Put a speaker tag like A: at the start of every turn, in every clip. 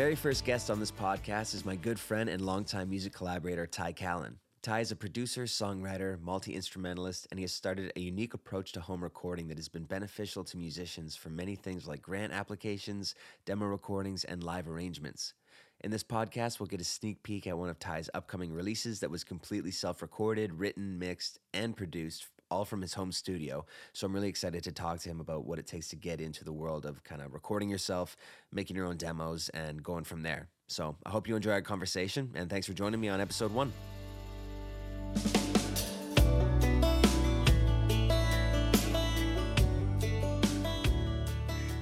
A: very first guest on this podcast is my good friend and longtime music collaborator, Ty Callan. Ty is a producer, songwriter, multi instrumentalist, and he has started a unique approach to home recording that has been beneficial to musicians for many things like grant applications, demo recordings, and live arrangements. In this podcast, we'll get a sneak peek at one of Ty's upcoming releases that was completely self recorded, written, mixed, and produced all from his home studio. So I'm really excited to talk to him about what it takes to get into the world of kind of recording yourself, making your own demos, and going from there. So I hope you enjoy our conversation, and thanks for joining me on episode one.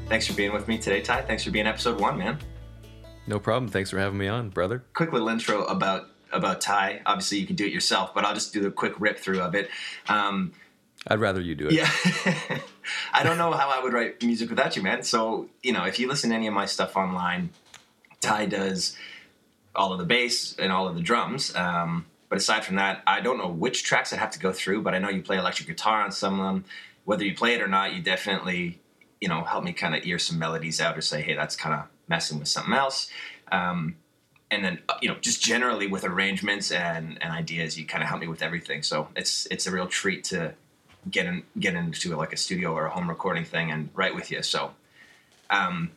B: Thanks for being with me today, Ty. Thanks for being episode one, man.
C: No problem. Thanks for having me on, brother.
B: Quick little intro about about Ty. Obviously, you can do it yourself, but I'll just do the quick rip through of it. Um,
C: I'd rather you do it.
B: Yeah. I don't know how I would write music without you, man. So, you know, if you listen to any of my stuff online, Ty does all of the bass and all of the drums. Um, but aside from that, I don't know which tracks I'd have to go through, but I know you play electric guitar on some of them. Whether you play it or not, you definitely, you know, help me kind of ear some melodies out or say, hey, that's kind of messing with something else. Um, and then uh, you know just generally with arrangements and, and ideas you kind of help me with everything so it's it's a real treat to get in get into like a studio or a home recording thing and write with you so um,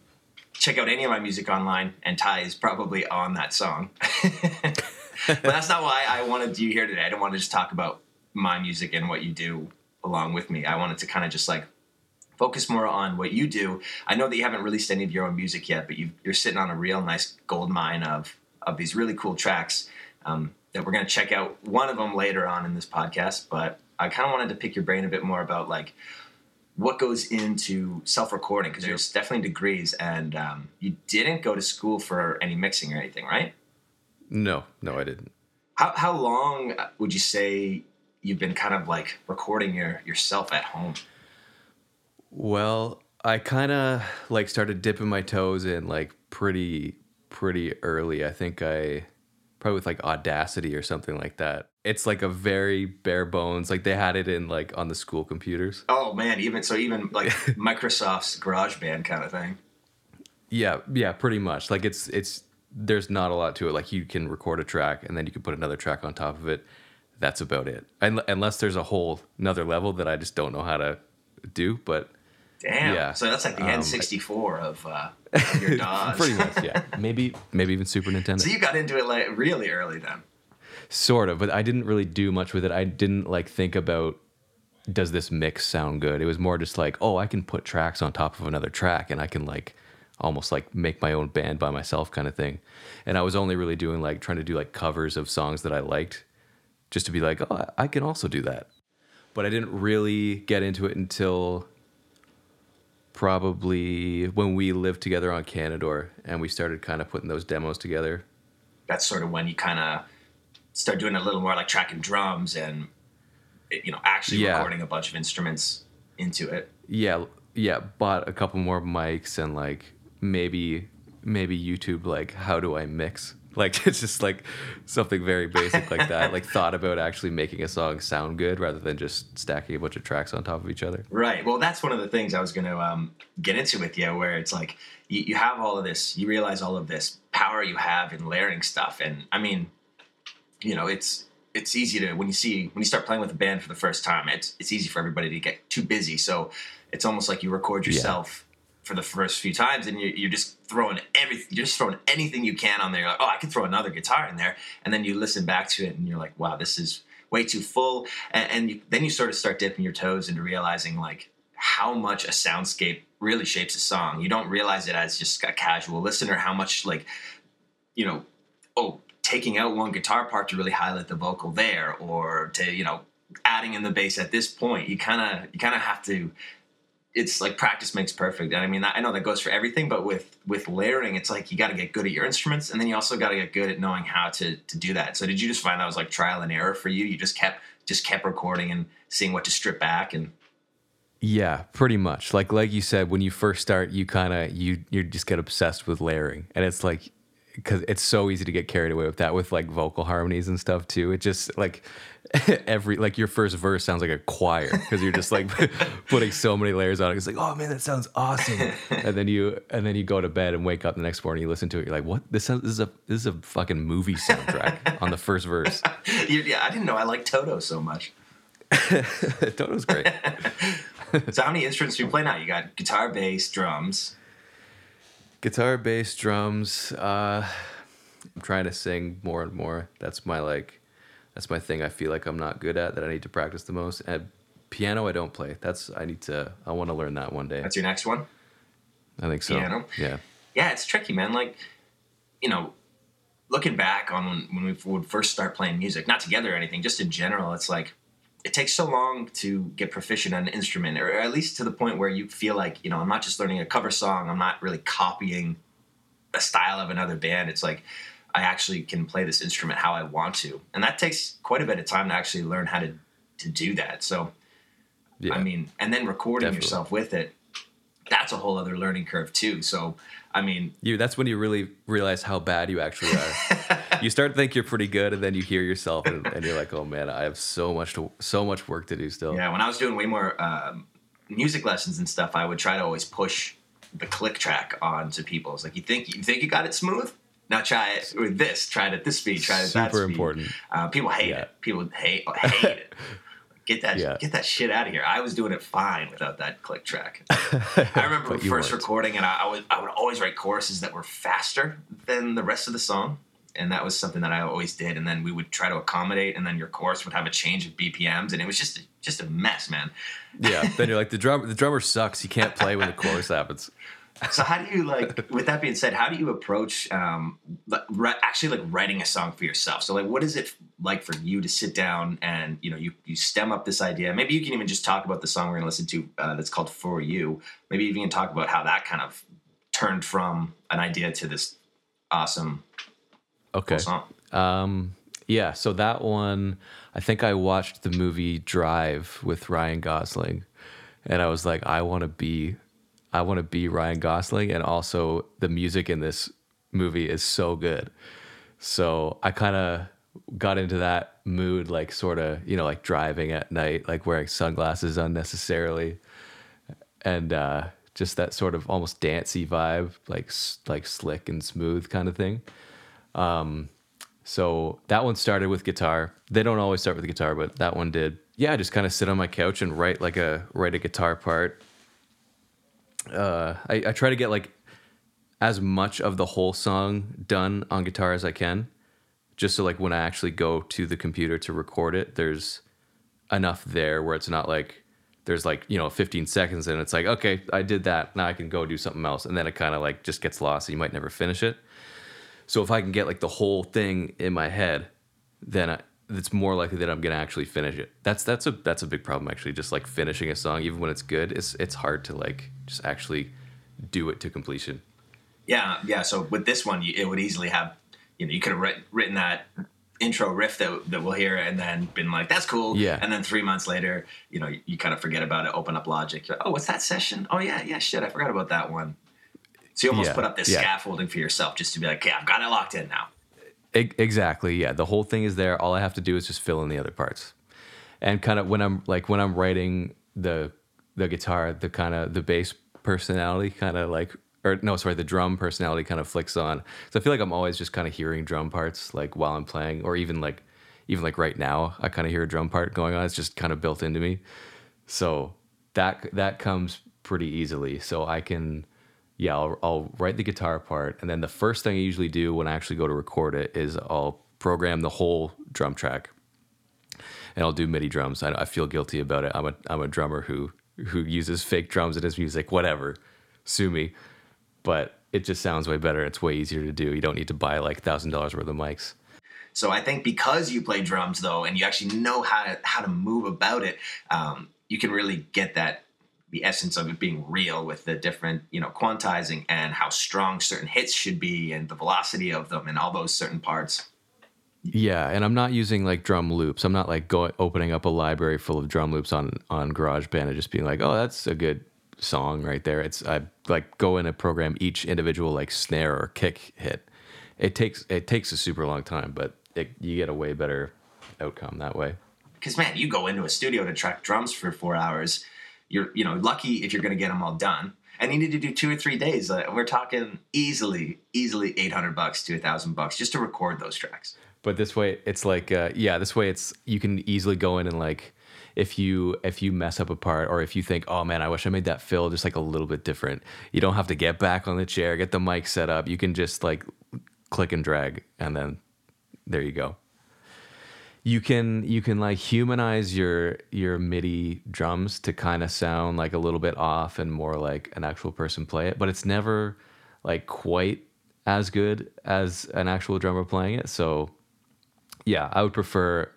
B: check out any of my music online and ty is probably on that song but that's not why i wanted you here today i don't want to just talk about my music and what you do along with me i wanted to kind of just like focus more on what you do. I know that you haven't released any of your own music yet, but you are sitting on a real nice gold mine of of these really cool tracks um, that we're going to check out. One of them later on in this podcast, but I kind of wanted to pick your brain a bit more about like what goes into self-recording because there's definitely degrees, and um, you didn't go to school for any mixing or anything, right?
C: No, no, I didn't.
B: How how long would you say you've been kind of like recording your yourself at home?
C: Well, I kind of like started dipping my toes in like pretty pretty early. I think I probably with like Audacity or something like that. It's like a very bare bones. Like they had it in like on the school computers.
B: Oh man, even so, even like Microsoft's GarageBand kind of thing.
C: Yeah, yeah, pretty much. Like it's it's there's not a lot to it. Like you can record a track and then you can put another track on top of it. That's about it. And, unless there's a whole another level that I just don't know how to do, but
B: Damn. Yeah. So that's like the um, N64 of, uh, of your DAWs.
C: Pretty much, yeah. Maybe maybe even Super Nintendo.
B: So you got into it like really early then.
C: Sort of, but I didn't really do much with it. I didn't like think about does this mix sound good? It was more just like, oh, I can put tracks on top of another track and I can like almost like make my own band by myself kind of thing. And I was only really doing like trying to do like covers of songs that I liked just to be like, oh, I can also do that. But I didn't really get into it until probably when we lived together on Canadore and we started kind of putting those demos together.
B: That's sort of when you kind of start doing a little more like tracking drums and you know actually yeah. recording a bunch of instruments into it.
C: Yeah, yeah. Bought a couple more mics and like maybe maybe YouTube like how do I mix like it's just like something very basic like that. like thought about actually making a song sound good rather than just stacking a bunch of tracks on top of each other.
B: Right. Well, that's one of the things I was going to um, get into with you, where it's like you, you have all of this, you realize all of this power you have in layering stuff, and I mean, you know, it's it's easy to when you see when you start playing with a band for the first time, it's it's easy for everybody to get too busy. So it's almost like you record yourself. Yeah for the first few times, and you're, you're just throwing everything, you're just throwing anything you can on there. Like, oh, I could throw another guitar in there, and then you listen back to it, and you're like, wow, this is way too full. And, and you, then you sort of start dipping your toes into realizing like how much a soundscape really shapes a song. You don't realize it as just a casual listener how much like you know, oh, taking out one guitar part to really highlight the vocal there, or to you know adding in the bass at this point. You kind of you kind of have to it's like practice makes perfect. And I mean, I know that goes for everything, but with with layering, it's like you got to get good at your instruments, and then you also got to get good at knowing how to to do that. So, did you just find that was like trial and error for you? You just kept just kept recording and seeing what to strip back and.
C: Yeah, pretty much. Like like you said, when you first start, you kind of you you just get obsessed with layering, and it's like because it's so easy to get carried away with that with like vocal harmonies and stuff too. It just like every like your first verse sounds like a choir because you're just like putting so many layers on it. It's like, oh man, that sounds awesome. and then you and then you go to bed and wake up the next morning, you listen to it, you're like, what? This sounds, this is a this is a fucking movie soundtrack on the first verse.
B: yeah, I didn't know I liked Toto so much.
C: Toto's great.
B: so how many instruments do you play now? You got guitar, bass, drums.
C: Guitar, bass, drums. Uh, I'm trying to sing more and more. That's my like, that's my thing. I feel like I'm not good at that. I need to practice the most. And piano, I don't play. That's I need to. I want to learn that one day.
B: That's your next one.
C: I think so.
B: Piano.
C: Yeah.
B: Yeah, it's tricky, man. Like, you know, looking back on when, when we would first start playing music, not together or anything, just in general, it's like it takes so long to get proficient on an instrument, or at least to the point where you feel like, you know, I'm not just learning a cover song, I'm not really copying a style of another band. It's like I actually can play this instrument how I want to. And that takes quite a bit of time to actually learn how to to do that. So
C: Yeah.
B: I mean, and then recording
C: Definitely.
B: yourself with it, that's a whole other learning curve too. So I mean,
C: you. That's when you really realize how bad you actually are. you start to think you're pretty good, and then you hear yourself, and, and you're like, oh man, I have so much to so much work to do still.
B: Yeah, when I was doing way more um, music lessons and stuff, I would try to always push the click track onto people. It's like you think you think you got it smooth. Now try it with this. Try it at this speed. Try it at that speed.
C: Super important.
B: Uh, people hate
C: Yeah.
B: it. People hate hate it. Get that
C: Yeah.
B: get that shit out of here. I was doing it fine without that click track. I remember first
C: weren't.
B: recording, and I, I was I would always write choruses that were faster than the rest of the song, and that was something that I always did. And then we would try to accommodate, and then your chorus would have a change of BPMs, and it was just just a mess, man.
C: Yeah. Then you're like the drum. The drummer sucks. He can't play when the chorus happens.
B: So how do you like? With that being said, how do you approach um, actually like writing a song for yourself? So like, what is it like for you to sit down and you know you you stem up this idea? Maybe you can even just talk about the song we're gonna listen to uh, that's called "For You." Maybe you can talk about how that kind of turned from an idea to this awesome
C: Okay.
B: song.
C: Um, yeah, so that one, I think I watched the movie Drive with Ryan Gosling, and I was like, I want to be, I want to be Ryan Gosling, and also the music in this movie is so good. So I kind of got into that mood, like sort of, you know, like driving at night, like wearing sunglasses unnecessarily, and uh, just that sort of almost dancey vibe, like like slick and smooth kind of thing. So that one started with guitar. They don't always start with guitar, but that one did. Yeah, I just kind of sit on my couch and write like a write a guitar part. Uh, I, I try to get like as much of the whole song done on guitar as I can, just so like when I actually go to the computer to record it, there's enough there where it's not like there's like you know 15 seconds and it's like okay I did that now I can go do something else and then it kind of like just gets lost and you might never finish it. So if I can get like the whole thing in my head, then I, it's more likely that I'm gonna actually finish it. That's that's a that's a big problem actually. Just like finishing a song, even when it's good, it's it's hard to like just actually do it to completion.
B: Yeah, yeah. So with this one, you, it would easily have, you know, you could have writ- written that intro riff that, that we'll hear and then been like, that's cool.
C: Yeah.
B: And then three months later, you know, you, you kind of forget about it, open up Logic. You're like, oh, what's that session? Oh, yeah, yeah, shit. I forgot about that one. So you almost
C: Yeah,
B: put up this
C: yeah.
B: scaffolding for yourself just to be like, okay, I've got it locked in now.
C: Exactly. Yeah. The whole thing is there. All I have to do is just fill in the other parts. And kind of when I'm like when I'm writing the the guitar, the kind of the bass personality kind of like or no, sorry, the drum personality kind of flicks on. So I feel like I'm always just kind of hearing drum parts like while I'm playing or even like even like right now, I kind of hear a drum part going on. It's just kind of built into me. So that that comes pretty easily. So I can yeah, I'll, I'll write the guitar part, and then the first thing I usually do when I actually go to record it is I'll program the whole drum track, and I'll do MIDI drums. I, I feel guilty about it. I'm a I'm a drummer who who uses fake drums in his music. Whatever, sue me, but it just sounds way better. It's way easier to do. You don't need to buy like thousand dollars worth of mics.
B: So I think because you play drums though, and you actually know how to how to move about it, um, you can really get that the essence of it being real with the different you know quantizing and how strong certain hits should be and the velocity of them and all those certain parts.
C: Yeah, and I'm not using like drum loops. I'm not like going opening up a library full of drum loops on on GarageBand and just being like, "Oh, that's a good song right there." It's I like go in and program each individual like snare or kick hit it takes it takes a super long time, but it, you get a way better outcome that way.
B: Because man, you go into a studio to track drums for four hours. You're you know lucky if you're going to get them all done. And you need to do two or three days. Uh, we're talking easily, easily eight hundred bucks to a thousand bucks just to record those tracks.
C: But this way, it's like uh, yeah, this way it's you can easily go in and like if you if you mess up a part or if you think oh man i wish i made that fill just like a little bit different you don't have to get back on the chair get the mic set up you can just like click and drag and then there you go you can you can like humanize your your midi drums to kind of sound like a little bit off and more like an actual person play it but it's never like quite as good as an actual drummer playing it so yeah i would prefer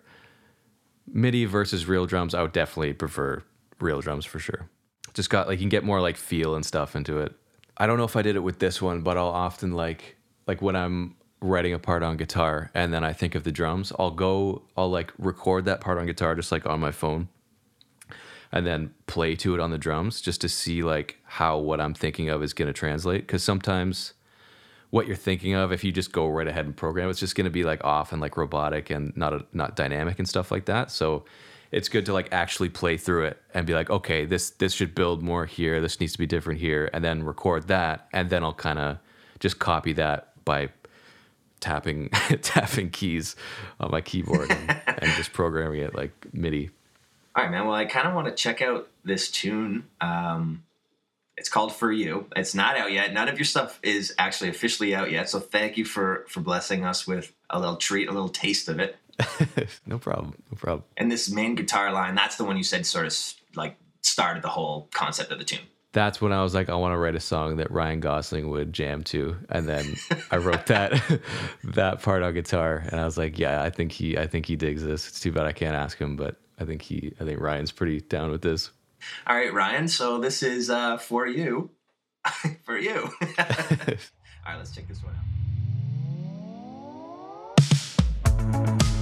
C: MIDI versus real drums, I would definitely prefer real drums for sure. Just got like you can get more like feel and stuff into it. I don't know if I did it with this one, but I'll often like like when I'm writing a part on guitar and then I think of the drums, I'll go I'll like record that part on guitar just like on my phone and then play to it on the drums just to see like how what I'm thinking of is going to translate. Cuz sometimes what you're thinking of if you just go right ahead and program it's just going to be like off and like robotic and not a, not dynamic and stuff like that. So it's good to like actually play through it and be like okay this this should build more here. This needs to be different here. And then record that and then i'll kind of just copy that by tapping tapping keys on my keyboard and, and just programming it like midi
B: all right man well i kind of want to check out this tune um it's called For You. It's not out yet. None of your stuff is actually officially out yet. So thank you for for blessing us with a little treat, a little taste of it.
C: no problem. No problem.
B: And this main guitar line, that's the one you said sort of like started the whole concept of the tune.
C: That's when I was like, I want to write a song that Ryan Gosling would jam to, and then I wrote that that part on guitar, and I was like, yeah, I think he, I think he digs this. It's too bad I can't ask him, but I think he, I think Ryan's pretty down with this.
B: All right, Ryan. So this is uh, for you. for you. All right, let's check this one out.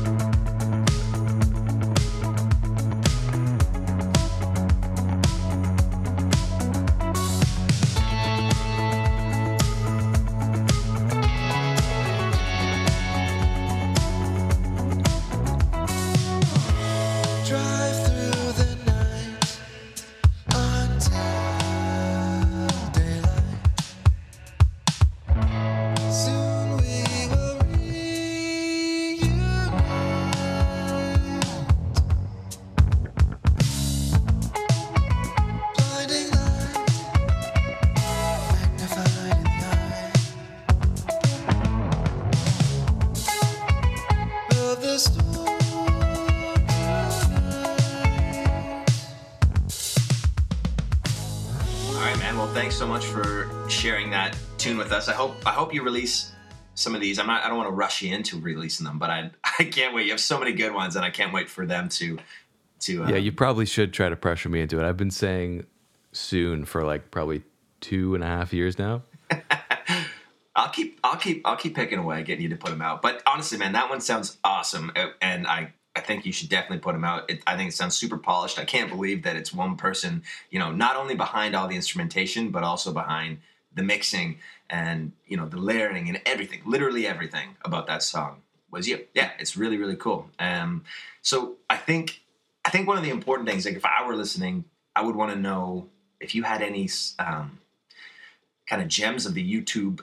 B: Us. I hope I hope you release some of these. I'm not. I don't want to rush you into releasing them, but I I can't wait. You have so many good ones, and I can't wait for them to to.
C: Uh, yeah, you probably should try to pressure me into it. I've been saying soon for like probably two and a half years now.
B: I'll keep I'll keep I'll keep picking away, getting you to put them out. But honestly, man, that one sounds awesome, and I I think you should definitely put them out. It, I think it sounds super polished. I can't believe that it's one person, you know, not only behind all the instrumentation, but also behind the mixing and you know the layering and everything literally everything about that song was you. Yeah it's really really cool. Um so i think i think one of the important things like if i were listening i would want to know if you had any um kind of gems of the youtube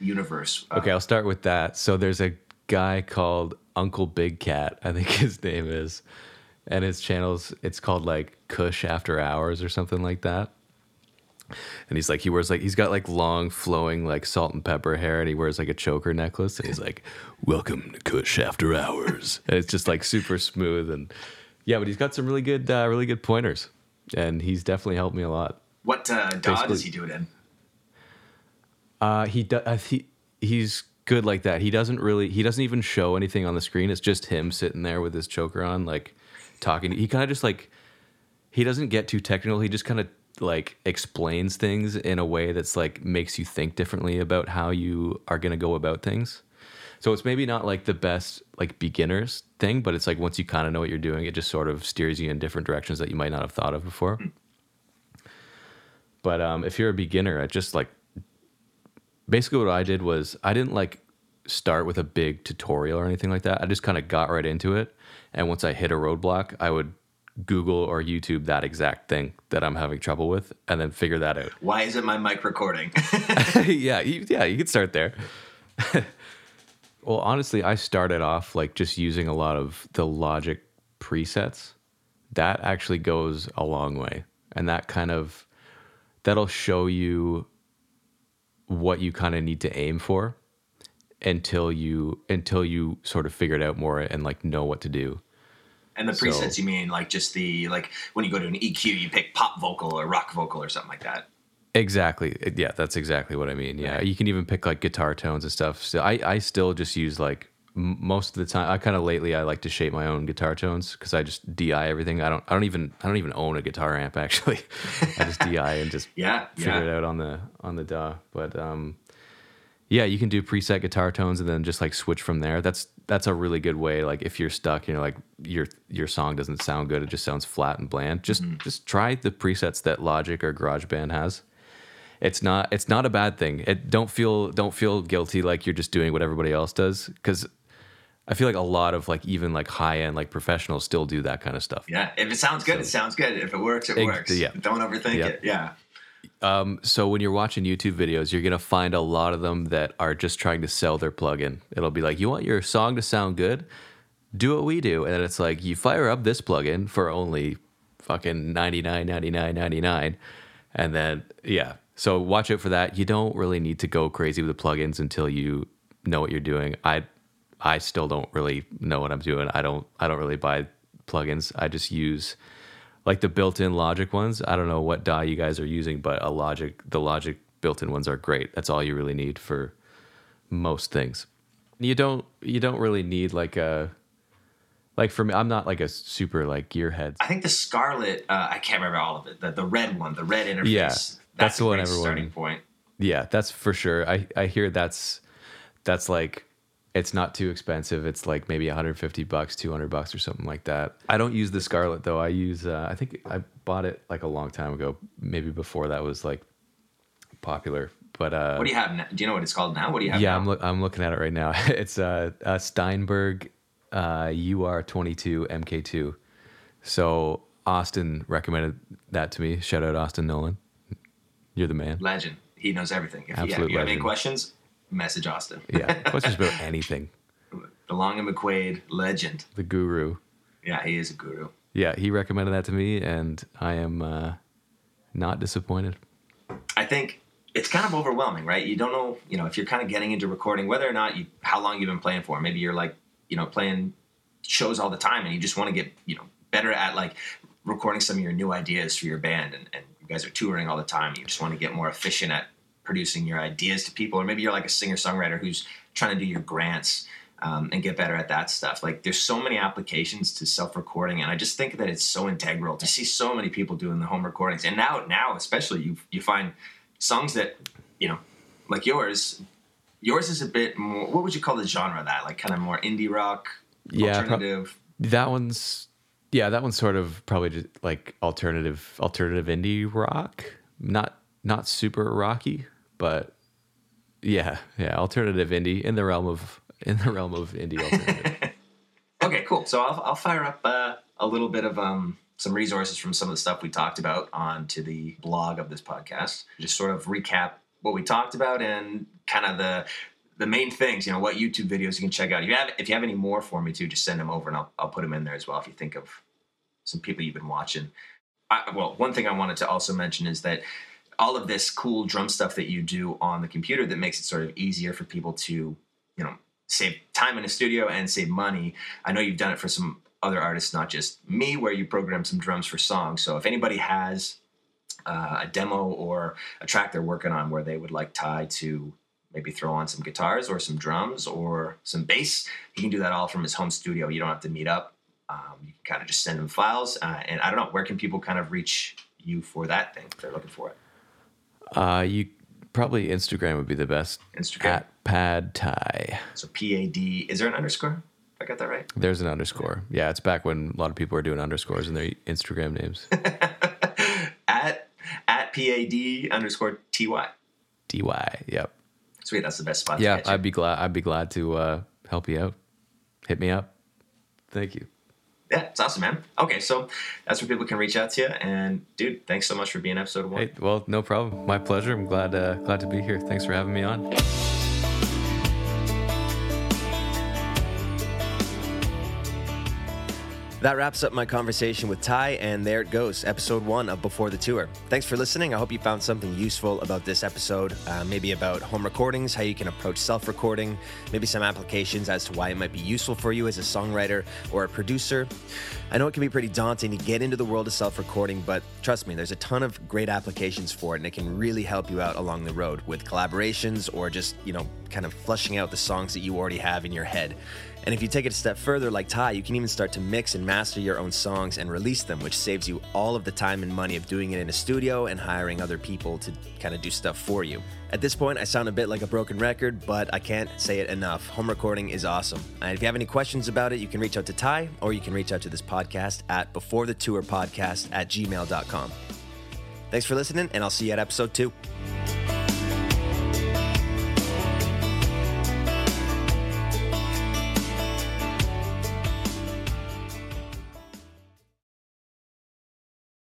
B: universe.
C: Uh, okay i'll start with that. So there's a guy called uncle big cat i think his name is and his channel's it's called like kush after hours or something like that and he's like he wears like he's got like long flowing like salt and pepper hair and he wears like a choker necklace and he's like welcome to kush after hours. And it's just like super smooth and yeah but he's got some really good uh, really good pointers and he's definitely helped me a lot.
B: What uh DAW does he do it in?
C: Uh he does uh, he he's good like that. He doesn't really he doesn't even show anything on the screen. It's just him sitting there with his choker on like talking. He kind of just like he doesn't get too technical. He just kind of like explains things in a way that's like makes you think differently about how you are going to go about things. So it's maybe not like the best like beginners thing, but it's like once you kind of know what you're doing, it just sort of steers you in different directions that you might not have thought of before. But um, if you're a beginner, I just like basically what I did was I didn't like start with a big tutorial or anything like that. I just kind of got right into it. And once I hit a roadblock, I would Google or YouTube that exact thing that I'm having trouble with and then figure that out.
B: Why isn't my mic recording?
C: yeah, you, yeah, you could start there. well, honestly, I started off like just using a lot of the Logic presets. That actually goes a long way. And that kind of that'll show you what you kind of need to aim for until you until you sort of figure it out more and like know what to do.
B: And the
C: So-
B: presets, you mean like just the like when you go to an EQ, you pick pop vocal or rock vocal or something like that.
C: Exactly. Yeah, that's exactly what I mean. Yeah, you can even pick like guitar tones and stuff. So I, I still just use like most of the time. I kind of lately I like to shape my own guitar tones because I just di everything. I don't I don't even I don't even own a guitar amp actually. I just di and just
B: Yeah,
C: figure
B: yeah.
C: it out on the on the DAW. But um, yeah, you can do preset guitar tones and then just like switch from there. That's that's a really good way. Like if you're stuck, you know, like your your song doesn't sound good, it just sounds flat and bland. Just
B: Mm-hmm.
C: just try the presets that Logic or GarageBand has. It's not it's not a bad thing. It don't feel don't feel guilty like you're just doing what everybody else does because I feel like a lot of like even like high end like professionals still do that kind of stuff.
B: Yeah, if it sounds good, it sounds good. If it works, it
C: Ex-
B: works.
C: yeah.
B: Don't overthink
C: Yeah.
B: it. Yeah.
C: Um, so when you're watching YouTube videos, you're gonna find a lot of them that are just trying to sell their plugin. It'll be like, you want your song to sound good, do what we do, and then it's like you fire up this plugin for only fucking 99 99 99 and then yeah. So watch out for that. You don't really need to go crazy with the plugins until you know what you're doing. I i still don't really know what i'm doing. I don't i don't really buy plugins. I just use like the built-in logic ones i don't know what die you guys are using but a logic the logic built-in ones are great that's all you really need for most things you don't you don't really need like a like for me i'm not like a super like gearhead
B: I think the Scarlett, uh, I can't remember all of it. The, the red one, the red interface.
C: Yeah,
B: that's,
C: that's the one everyone-
B: starting point.
C: Yeah, that's for sure. I I hear that's that's like it's not too expensive. It's like maybe 150 bucks, 200 bucks or something like that. I don't use the Scarlett though. I use uh, I think I bought it like a long time ago, maybe before that was like popular. But uh
B: What do you have now? Do you know what it's called now? What do you have
C: yeah,
B: now?
C: I'm look I'm looking at it right now. it's uh, a Steinberg uh UR22 MK2. So Austin recommended that to me. Shout out Austin Nolan. You're the man.
B: Legend. He knows everything. If you, have, you have any questions, message Austin.
C: Yeah, questions about anything.
B: The Long and McQuaid legend.
C: The guru.
B: Yeah, he is a guru.
C: Yeah, he recommended that to me, and I am uh, not disappointed.
B: I think it's kind of overwhelming, right? You don't know, you know, if you're kind of getting into recording, whether or not you, how long you've been playing for. Maybe you're like, you know, playing shows all the time, and you just want to get, you know, better at like recording some of your new ideas for your band, and, and you guys are touring all the time. You just want to get more efficient at producing your ideas to people, or maybe you're like a singer songwriter who's trying to do your grants. Um, and get better at that stuff. Like, there's so many applications to self-recording, and I just think that it's so integral. To see so many people doing the home recordings, and now, now especially, you you find songs that you know like yours yours is a bit more what would you call the genre of that like kind of more indie rock
C: Yeah,
B: alternative
C: That one's yeah, that one's sort of probably just like alternative alternative indie rock. Not not super rocky, but yeah, yeah, alternative indie in the realm of in the realm of indie
B: okay cool. So i'll, I'll fire up uh, a little bit of um, some resources from some of the stuff we talked about onto the blog of this podcast. Just sort of recap what we talked about and kind of the the main things you know what youtube videos you can check out. If you have if you have any more for me too just send them over and i'll, I'll put them in there as well if you think of some people you've been watching. I, well one thing i wanted to also mention is that all of this cool drum stuff that you do on the computer that makes it sort of easier for people to you know save time in a studio and save money. I know you've done it for some other artists not just me where you program some drums for songs. So if anybody has uh, a demo or a track they're working on where they would like ty to maybe throw on some guitars or some drums or some bass he can do that all from his home studio. You don't have to meet up. Um, you can kind of just send him files uh, and i don't know where can people kind of reach you for that thing if they're looking for it
C: uh, you probably Instagram would be the best.
B: instagram
C: At Pad Thai.
B: so p-a-d is there an underscore i got that right
C: There's an underscore. Yeah, it's back when a lot of people were doing underscores in their Instagram names.
B: at at pad underscore ty
C: DY. Yep.
D: Sweet, that's the best spot.
C: Yeah. I'd be glad. I'd be glad to uh, help you out. Hit me up. Thank you.
D: Yeah, it's awesome, man. Okay, so that's where people can reach out to you. And dude, thanks so much for being episode one.
C: Hey, well, no problem. My pleasure. I'm glad uh, glad to be here. Thanks for having me on.
B: That wraps up my conversation with Ty, and there it goes, episode one of Before the Tour. Thanks for listening. I hope you found something useful about this episode, uh, maybe about home recordings, how you can approach self recording, maybe some applications as to why it might be useful for you as a songwriter or a producer. I know it can be pretty daunting to get into the world of self recording, but trust me, there's a ton of great applications for it, and it can really help you out along the road with collaborations or just, you know, kind of flushing out the songs that you already have in your head. And if you take it a step further, like Ty, you can even start to mix and master your own songs and release them, which saves you all of the time and money of doing it in a studio and hiring other people to kind of do stuff for you. At this point, I sound a bit like a broken record, but I can't say it enough. Home recording is awesome. And if you have any questions about it, you can reach out to Ty or you can reach out to this podcast at before the tour podcast at gmail.com. Thanks for listening, and I'll see you at episode two.